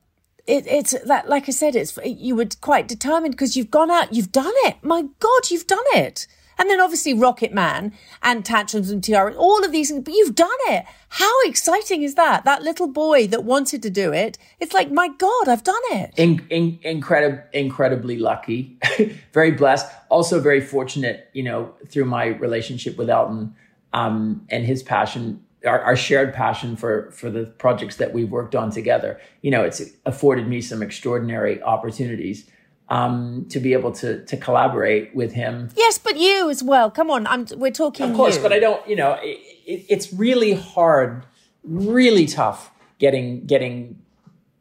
it, it's that like I said, it's you were quite determined because you've gone out, you've done it. My God, you've done it. And then obviously Rocketman and Tantrums and Tiara, all of these things, but you've done it. How exciting is that? That little boy that wanted to do it. It's like, my God, I've done it. in, in, incredib- incredibly lucky, [laughs] very blessed, also very fortunate, you know, through my relationship with Elton um, and his passion, our, our shared passion for for the projects that we've worked on together. You know, it's afforded me some extraordinary opportunities um, to be able to to collaborate with him Yes, but you as well. Come on, I'm, we're talking of course, you. but I don't. You know, it, it, it's really hard, really tough getting getting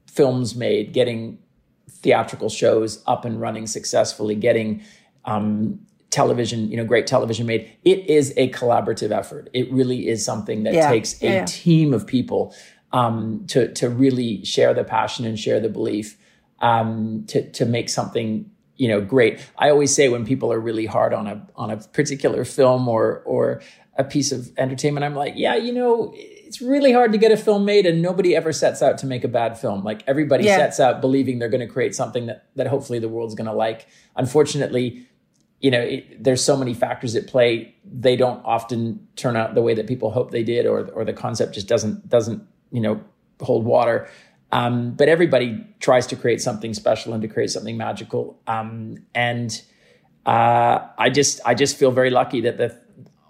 films made, getting theatrical shows up and running successfully, getting um, television, you know, great television made. It is a collaborative effort. It really is something that Yeah, takes a yeah. team of people um, to to really share the passion and share the belief um, to to make something you know great. I always say when people are really hard on a on a particular film or or a piece of entertainment, I'm like, yeah, you know, it's really hard to get a film made, and nobody ever sets out to make a bad film. Like everybody Yeah. sets out believing they're going to create something that that hopefully the world's going to like. Unfortunately. You know, it, there's so many factors at play. They don't often turn out the way that people hope they did, or or the concept just doesn't doesn't you know hold water. Um, but everybody tries to create something special and to create something magical. Um, and uh, I just I just feel very lucky that the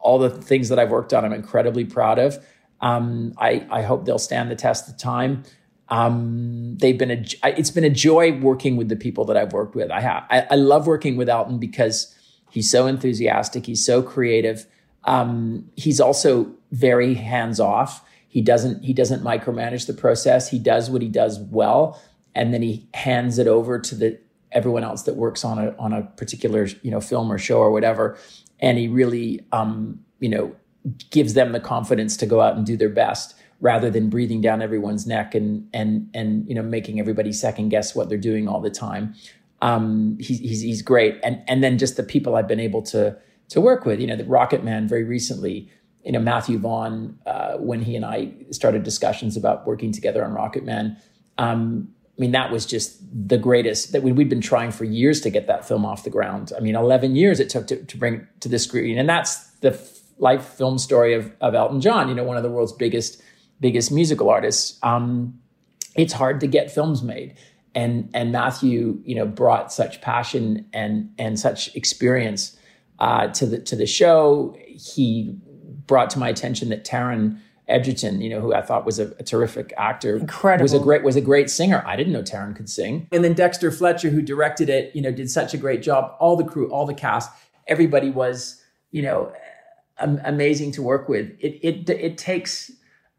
all the things that I've worked on, I'm incredibly proud of. Um, I I hope they'll stand the test of time. Um, they've been a it's been a joy working with the people that I've worked with. I have I, I love working with Elton because he's so enthusiastic, he's so creative. Um, he's also very hands off. He doesn't he doesn't micromanage the process. He does what he does well, and then he hands it over to the everyone else that works on a on a particular you know film or show or whatever. And he really um, you know gives them the confidence to go out and do their best rather than breathing down everyone's neck and and and you know making everybody second guess what they're doing all the time. Um, he's he's he's great, and and then just the people I've been able to to work with. You know, the Rocketman very recently. You know, Matthew Vaughn, uh, when he and I started discussions about working together on Rocketman. Um, I mean, that was just the greatest that we, we'd been trying for years to get that film off the ground. I mean, 11 years it took to, to bring to the screen. And that's the f- life film story of, of Elton John, you know, one of the world's biggest, biggest musical artists. Um, it's hard to get films made. And and Matthew, you know, brought such passion and and such experience uh, to the to the show. He brought to my attention that Taron Egerton, you know, who I thought was a, a terrific actor, Incredible. was a great was a great singer. I didn't know Taron could sing. And then Dexter Fletcher, who directed it, you know, did such a great job. All the crew, all the cast, everybody was, you know, amazing to work with. It it it takes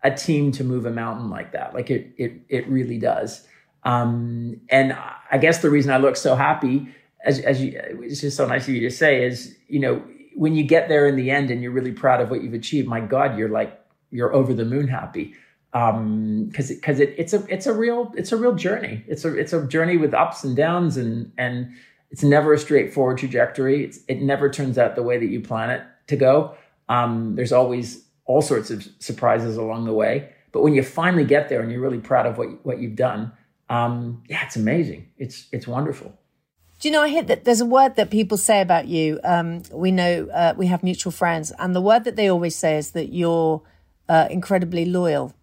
a team to move a mountain like that. Like it it it really does. Um, and I guess the reason I look so happy, as as you, it's just so nice of you to say, is you know when you get there in the end and you're really proud of what you've achieved. My God, you're like you're over the moon happy. Um because because it, it's a it's a real it's a real journey. It's a it's a journey with ups and downs and and it's never a straightforward trajectory. It's, it never turns out the way that you plan it to go. Um there's always all sorts of surprises along the way. But when you finally get there and you're really proud of what what you've done um yeah it's amazing. It's it's wonderful Do you know, I hear that there's a word that people say about you. Um, we know uh, we have mutual friends, and the word that they always say is that you're uh, incredibly loyal,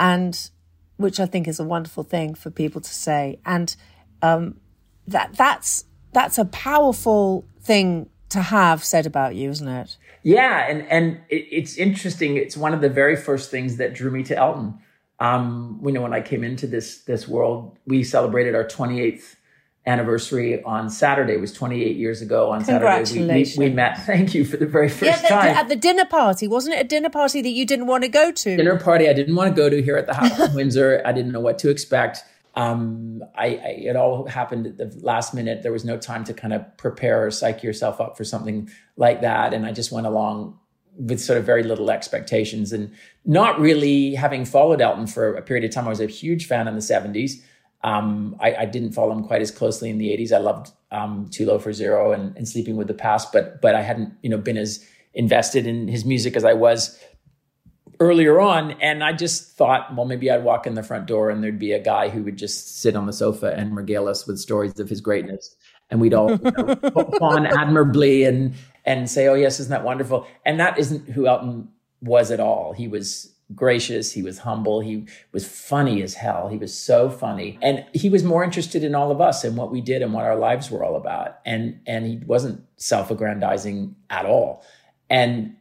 and which I think is a wonderful thing for people to say. And um, that that's that's a powerful thing to have said about you, isn't it? Yeah, and and it, it's interesting. It's one of the very first things that drew me to Elton. Um, you know, when I came into this this world, we celebrated our 28th anniversary on Saturday. It was 28 years ago on Saturday. We, we, we met. [laughs] Thank you for the very first yeah, the- time. at the dinner party, wasn't it a dinner party that you didn't want to go to? dinner party I didn't want to go to here at the house in [laughs] Windsor. I didn't know what to expect. Um, I, I it all happened at the last minute. There was no time to kind of prepare or psych yourself up for something like that, and I just went along with sort of very little expectations and not really having followed Elton for a period of time. I was a huge fan in the seventies. Um, I, I didn't follow him quite as closely in the '80s. I loved um, Too Low for Zero and, and Sleeping with the Past, but but I hadn't you know been as invested in his music as I was earlier on. And I just thought, well, maybe I'd walk in the front door and there'd be a guy who would just sit on the sofa and regale us with stories of his greatness. And we'd all you know, [laughs] fawn admirably and and say, oh yes, isn't that wonderful? And that isn't who Elton was at all. He was gracious, he was humble, he was funny as hell. He was so funny. And he was more interested in all of us and what we did and what our lives were all about. And and he wasn't self-aggrandizing at all. And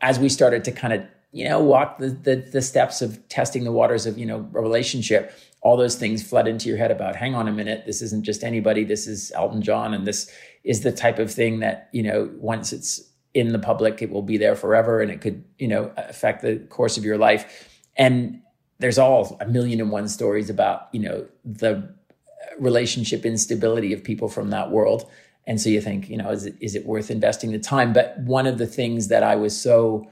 as we started to kind of you know walk the, the the steps of testing the waters of you know a relationship all those things flood into your head about hang on a minute this isn't just anybody this is elton john and this is the type of thing that you know once it's in the public it will be there forever and it could you know affect the course of your life and there's all a million and one stories about you know the relationship instability of people from that world and so you think you know is it is it worth investing the time but one of the things that i was so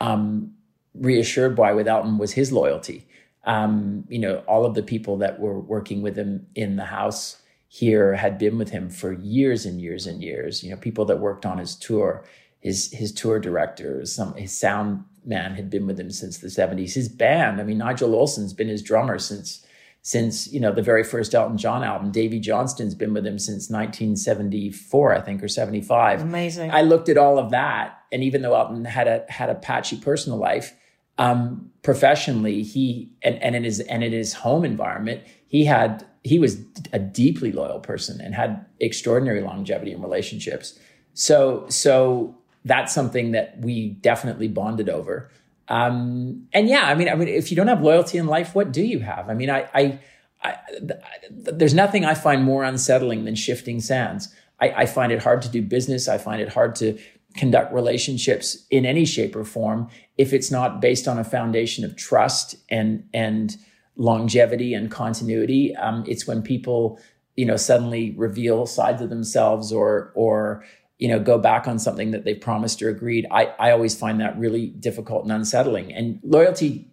um, reassured by with Elton was his loyalty. Um, you know, all of the people that were working with him in the house here had been with him for years and years and years. You know, people that worked on his tour, his his tour director, some his sound man had been with him since the seventies. His band, I mean, Nigel Olsson's been his drummer since since you know the very first Elton John album. Davey Johnstone's been with him since 1974, I think, or 75. Amazing. I looked at all of that, and even though Elton had a had a patchy personal life, um, professionally, he and, and in his and in his home environment, he had he was a deeply loyal person and had extraordinary longevity in relationships. So so that's something that we definitely bonded over. Um, and yeah, I mean, I mean, if you don't have loyalty in life, what do you have? I mean, I, I, I th- there's nothing I find more unsettling than shifting sands. I, I find it hard to do business. I find it hard to conduct relationships in any shape or form if it's not based on a foundation of trust and and longevity and continuity. Um, it's when people, you know, suddenly reveal sides of themselves or or you know go back on something that they've promised or agreed. I I always find that really difficult and unsettling. And loyalty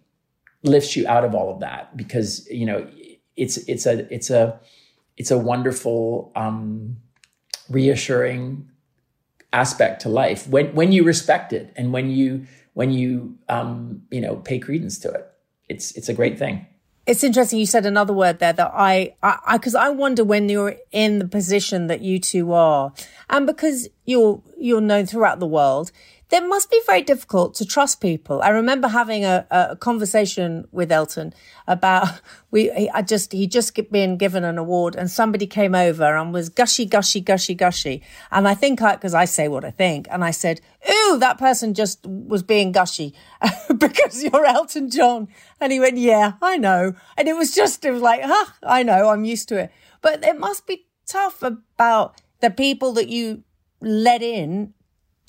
lifts you out of all of that because you know it's it's a it's a it's a wonderful um, reassuring aspect to life when when you respect it and when you when you um, you know pay credence to it. It's it's a great thing. It's interesting. You said another word there that I, I, because I, wonder when you're in the position that you two are, and because you're you're known throughout the world, That must be very difficult to trust people. I remember having a, a conversation with Elton about [laughs] we. he- I just he just been given an award, and somebody came over and was gushy, gushy, gushy, gushy. And I think I because I say what I think, and I said, "Ooh, that person just was being gushy [laughs] because you're Elton John." And he went, "Yeah, I know." And it was just it was like, "Huh, I know, I'm used to it." But it must be tough about the people that you let in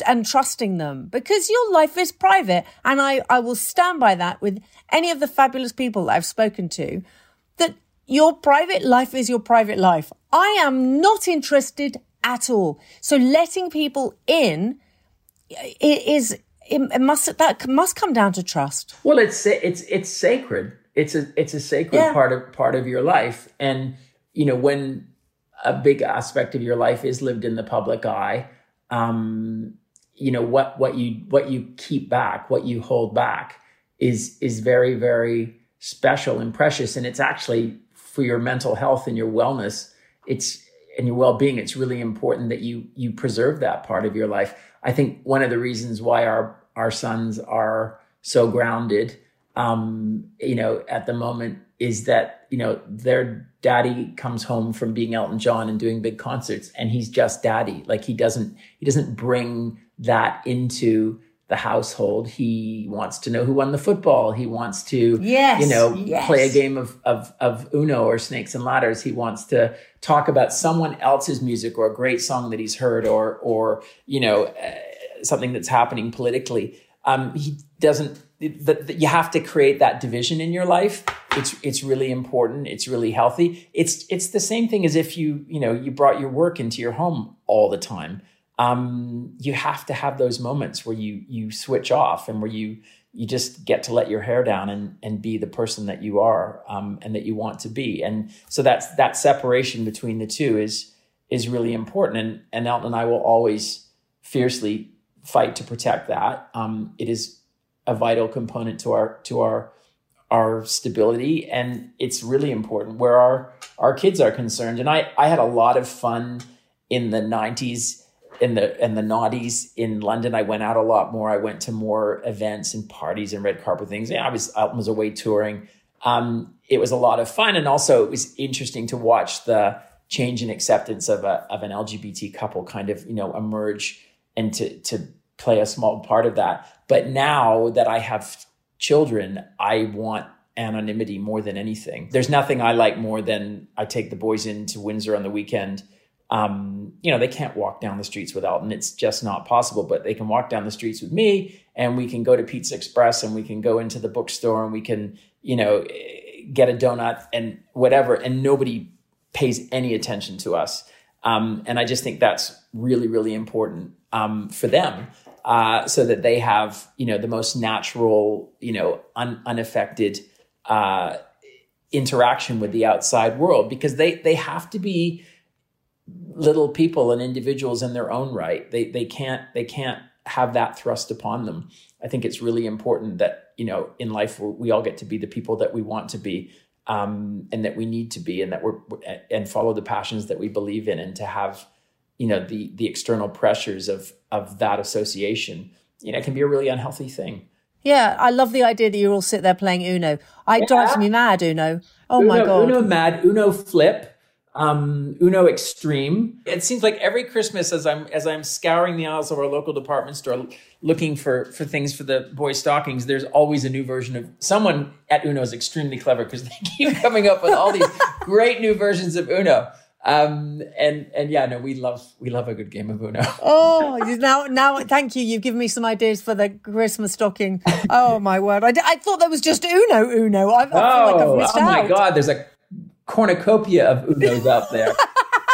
and trusting them because your life is private. And I, I will stand by that with any of the fabulous people that I've spoken to that your private life is your private life. I am not interested at all. So letting people in is, it it must, that must come down to trust. Well, it's it's it's sacred. It's a it's a sacred Yeah. part of part of your life, and you know when a big aspect of your life is lived in the public eye, um, you know what what you what you keep back, what you hold back, is is very very special and precious, and it's actually for your mental health and your wellness. It's and your well-being. It's really important that you you preserve that part of your life. I think one of the reasons why our our sons are so grounded um, you know, at the moment is that, you know, their daddy comes home from being Elton John and doing big concerts and he's just daddy. Like he doesn't, he doesn't bring that into the household. He wants to know who won the football. He wants to, Yes, you know, yes. play a game of, of, of Uno or Snakes and Ladders. He wants to talk about someone else's music or a great song that he's heard or, or, you know, uh, something that's happening politically. Um, he doesn't. That you have to create that division in your life. It's it's really important. It's really healthy. It's it's the same thing as if you you know you brought your work into your home all the time. Um, you have to have those moments where you you switch off and where you you just get to let your hair down and and be the person that you are um, and that you want to be. And so that's that separation between the two is is really important. And and Elton and I will always fiercely fight to protect that. Um, it is a vital component to our to our our stability, and it's really important where our our kids are concerned. And I I had a lot of fun in the '90s. In the in the noughties in London, I went out a lot more. I went to more events and parties and red carpet things. Yeah, I was I was away touring. Um, it was a lot of fun, and also it was interesting to watch the change in acceptance of a of an LGBT couple kind of you know emerge and to to play a small part of that. But now that I have children, I want anonymity more than anything. There's nothing I like more than I take the boys into Windsor on the weekend. Um, you know, they can't walk down the streets with Elton. It's just not possible, but they can walk down the streets with me and we can go to Pizza Express and we can go into the bookstore and we can, you know, get a donut and whatever. And nobody pays any attention to us. Um, and I just think that's really, really important um, for them, uh, so that they have, you know, the most natural, you know, un- unaffected uh, interaction with the outside world, because they they have to be little people and individuals in their own right. They they can't they can't have that thrust upon them. I think it's really important that you know in life we all get to be the people that we want to be um, and that we need to be, and that we're and follow the passions that we believe in, and to have you know the the external pressures of of that association. You know, it can be a really unhealthy thing. Yeah, I love the idea that you all sit there playing Uno. I it drives me mad, Uno. Oh my god. Uno Mad, Uno Flip, um, Uno Extreme. It seems like every Christmas, as I'm as I'm scouring the aisles of our local department store, looking for for things for the boys' stockings, there's always a new version of someone at Uno is extremely clever because they [laughs] keep coming up with all these great new versions of Uno. Um, and and yeah, no, we love we love a good game of Uno. [laughs] Oh, now, now, thank you. You've given me some ideas for the Christmas stocking. Oh my word! I, d- I thought that was just Uno, Uno. I, I feel like I've Oh, missed oh my. God! There's a cornucopia of Unos out there.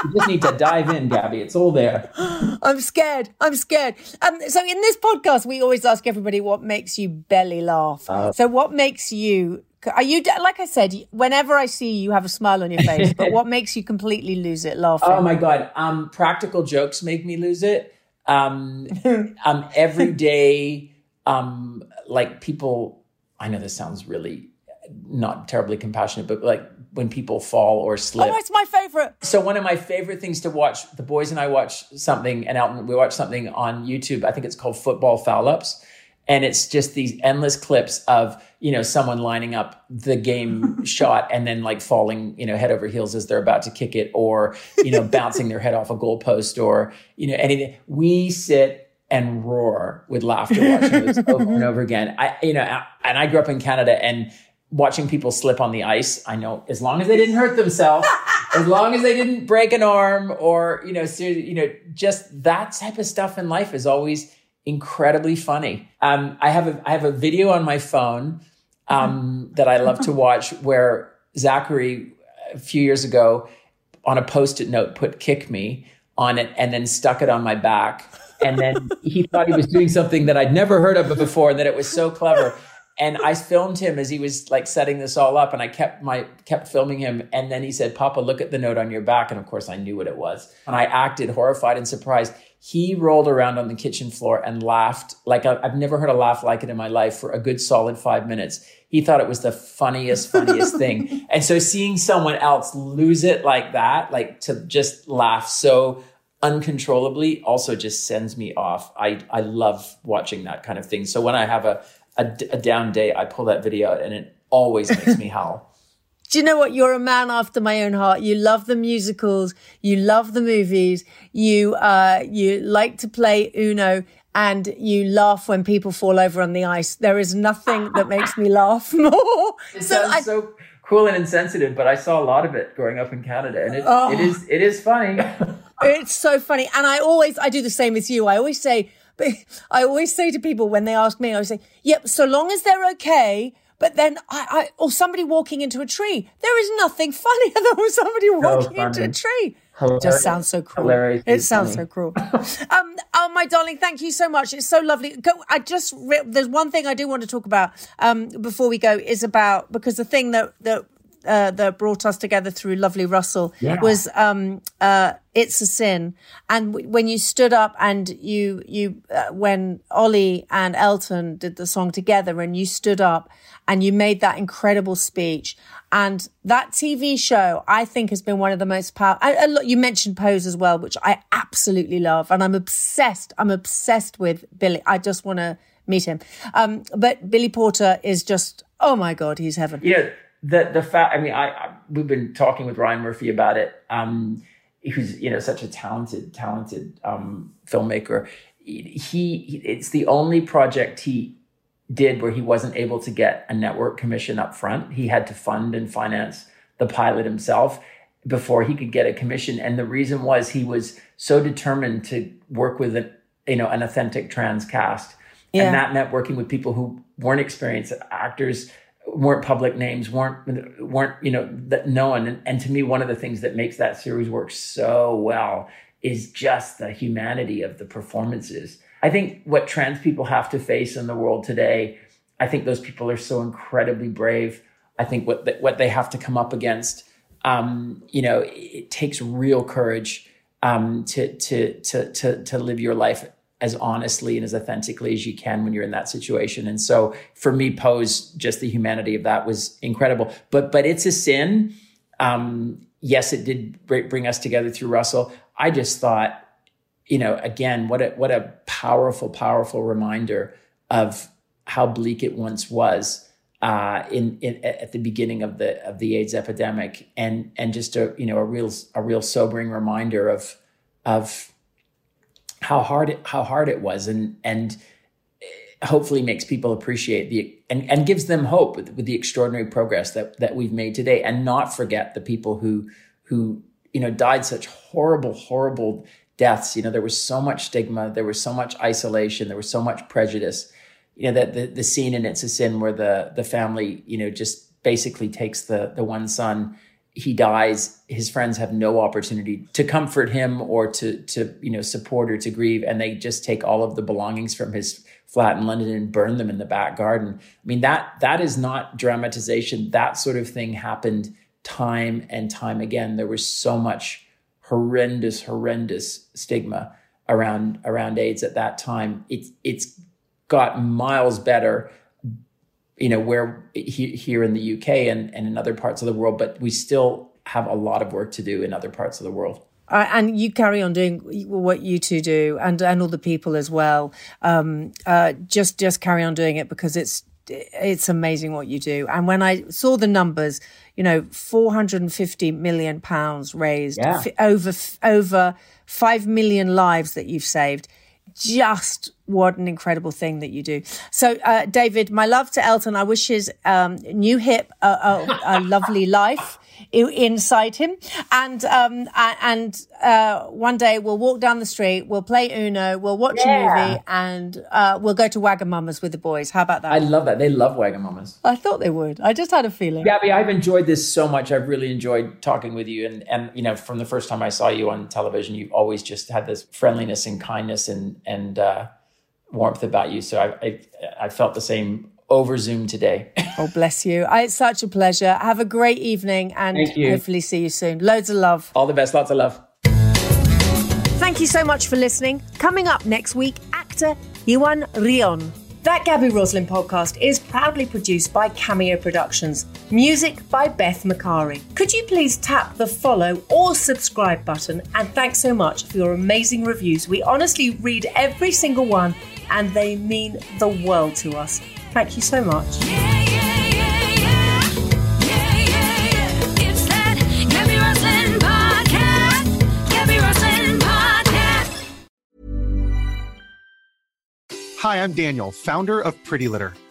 you just need to dive in, Gaby. It's all there. [gasps] I'm scared. I'm scared. Um, so in this podcast, we always ask everybody what makes you belly laugh. Uh, so what makes you? Are you like I said? Whenever I see you, you have a smile on your face. but what [laughs] makes you completely lose it laughing? Oh my god! Um, practical jokes make me lose it. Um, [laughs] um, every day, um, like people. I know this sounds really not terribly compassionate, but like when people fall or slip. Oh, it's my favorite. So one of my favorite things to watch, the boys and I watch something, and Elton, we watch something on YouTube. I think it's called Football Foul Ups, and it's just these endless clips of you know someone lining up the game [laughs] shot and then like falling you know head over heels as they're about to kick it, or you know bouncing their head off a goalpost, or you know anything. We sit and roar with laughter watching those over and over again. I you know, and I grew up in Canada and watching people slip on the ice, I know as long as they didn't hurt themselves, [laughs] as long as they didn't break an arm or, you know, you know, just that type of stuff in life is always incredibly funny. Um, I have a, I have a video on my phone, um, that I love to watch where Zachary a few years ago on a post-it note put kick me on it and then stuck it on my back. And then [laughs] he thought he was doing something that I'd never heard of before and that it was so clever and I filmed him as he was like setting this all up, and I kept my kept filming him. And then he said, "Papa, look at the note on your back." And of course, I knew what it was, and I acted horrified and surprised. He rolled around on the kitchen floor and laughed like I- I've never heard a laugh like it in my life for a good solid five minutes. He thought it was the funniest, funniest thing. [laughs] And so seeing someone else lose it like that, like to just laugh so uncontrollably also just sends me off. I, I love watching that kind of thing. So when I have a, a, d- a down day, I pull that video out and it always makes me [laughs] howl. Do you know what? You're a man after my own heart. You love the musicals. You love the movies. You, uh, you like to play Uno and you laugh when people fall over on the ice. There is nothing that makes me laugh [laughs] more. It So sounds I- so cool and insensitive, but I saw a lot of it growing up in Canada, and it, Oh. it is it is funny. [laughs] It's so funny. And I always, I do the same as you. I always say, but [laughs] I always say to people when they ask me, I always say, yep, so long as they're okay. But then I, I, or somebody walking into a tree. There is nothing [laughs] funnier than [laughs] somebody walking into a tree. Hilarious. Just sounds so cruel. Hilariously It sounds so cruel. um, oh, my darling, thank you so much. It's so lovely. Go, I just, re- there's one thing I do want to talk about um, before we go is about, because the thing that, that, uh, that brought us together through Lovely Russell Yeah. was um, uh, "It's a Sin," and w- when you stood up and you you uh, when Olly and Elton did the song together, and you stood up and you made that incredible speech, and that TV show I think has been one of the most powerful. You mentioned Pose as well, which I absolutely love, and I'm obsessed. I'm obsessed with Billy. I just want to meet him. Um, but Billy Porter is just oh my god, he's heaven. you know the the fact i mean I, I we've been talking with ryan murphy about it. Um who's you know such a talented talented um filmmaker. He, he it's the only project he did where he wasn't able to get a network commission up front. He had to fund and finance the pilot himself before he could get a commission. And the reason was he was so determined to work with an you know an authentic trans cast. Yeah. and that meant working with people who weren't experienced actors weren't public names weren't weren't you know that known and, and to me one of the things that makes that series work so well is just the humanity of the performances. I think what trans people have to face in the world today i think those people are so incredibly brave. I think what the, what they have to come up against um, you know it, it takes real courage um, to, to to to to live your life as honestly and as authentically as you can when you're in that situation. And so for me, pose just the humanity of that was incredible. But but it's a sin. Um, yes, it did bring us together through Russell. I just thought, you know, again, what a what a powerful, powerful reminder of how bleak it once was uh, in, in at the beginning of the of the AIDS epidemic, and and just a you know a real a real sobering reminder of of how hard it how hard it was, and and hopefully makes people appreciate the and, and gives them hope with, with the extraordinary progress that that we've made today, and not forget the people who who you know died such horrible horrible deaths. You know there was so much stigma, there was so much isolation, there was so much prejudice. You know that the, the scene in It's a Sin where the the family you know just basically takes the the one son he dies his friends have no opportunity to comfort him or to to you know support or to grieve and they just take all of the belongings from his flat in london and burn them in the back garden. I mean that that is not dramatization. That sort of thing happened time and time again. There was so much horrendous horrendous stigma around around aids at that time. It's it's got miles better you know, where he, here in the UK and, and in other parts of the world, but we still have a lot of work to do in other parts of the world. Uh, and you carry on doing what you two do, and and all the people as well. Um, uh, just just carry on doing it because it's it's amazing what you do. And when I saw the numbers, you know, four hundred and fifty million pounds raised, Yeah. f- over f- over five million lives that you've saved. Just what an incredible thing that you do. So, uh, David, my love to Elton. I wish his um, new hip a, a, [laughs] a lovely life inside him, and um, and uh, one day we'll walk down the street, we'll play Uno, we'll watch a movie, and uh, we'll go to Wagamama's with the boys. How about that? I love that. They love Wagamamas. I thought they would. I just had a feeling. Gaby, I've enjoyed this so much. I've really enjoyed talking with you. And, and, you know, from the first time I saw you on television, you've always just had this friendliness and kindness and, and, uh, warmth about you. So I, I, I felt the same over Zoom today. [laughs] Oh, bless you. I, it's such a pleasure. Have a great evening, and hopefully see you soon. Loads of love. All the best. Lots of love. Thank you so much for listening. Coming up next week, actor Yuan Rion. That Gaby Roslin podcast is proudly produced by Cameo Productions. Music by Beth Macari. Could you please tap the follow or subscribe button? And thanks so much for your amazing reviews. We honestly read every single one and they mean the world to us. Thank you so much. It's that Gaby Roslin podcast. Gaby Roslin podcast. Hi, I'm Daniel, founder of Pretty Litter.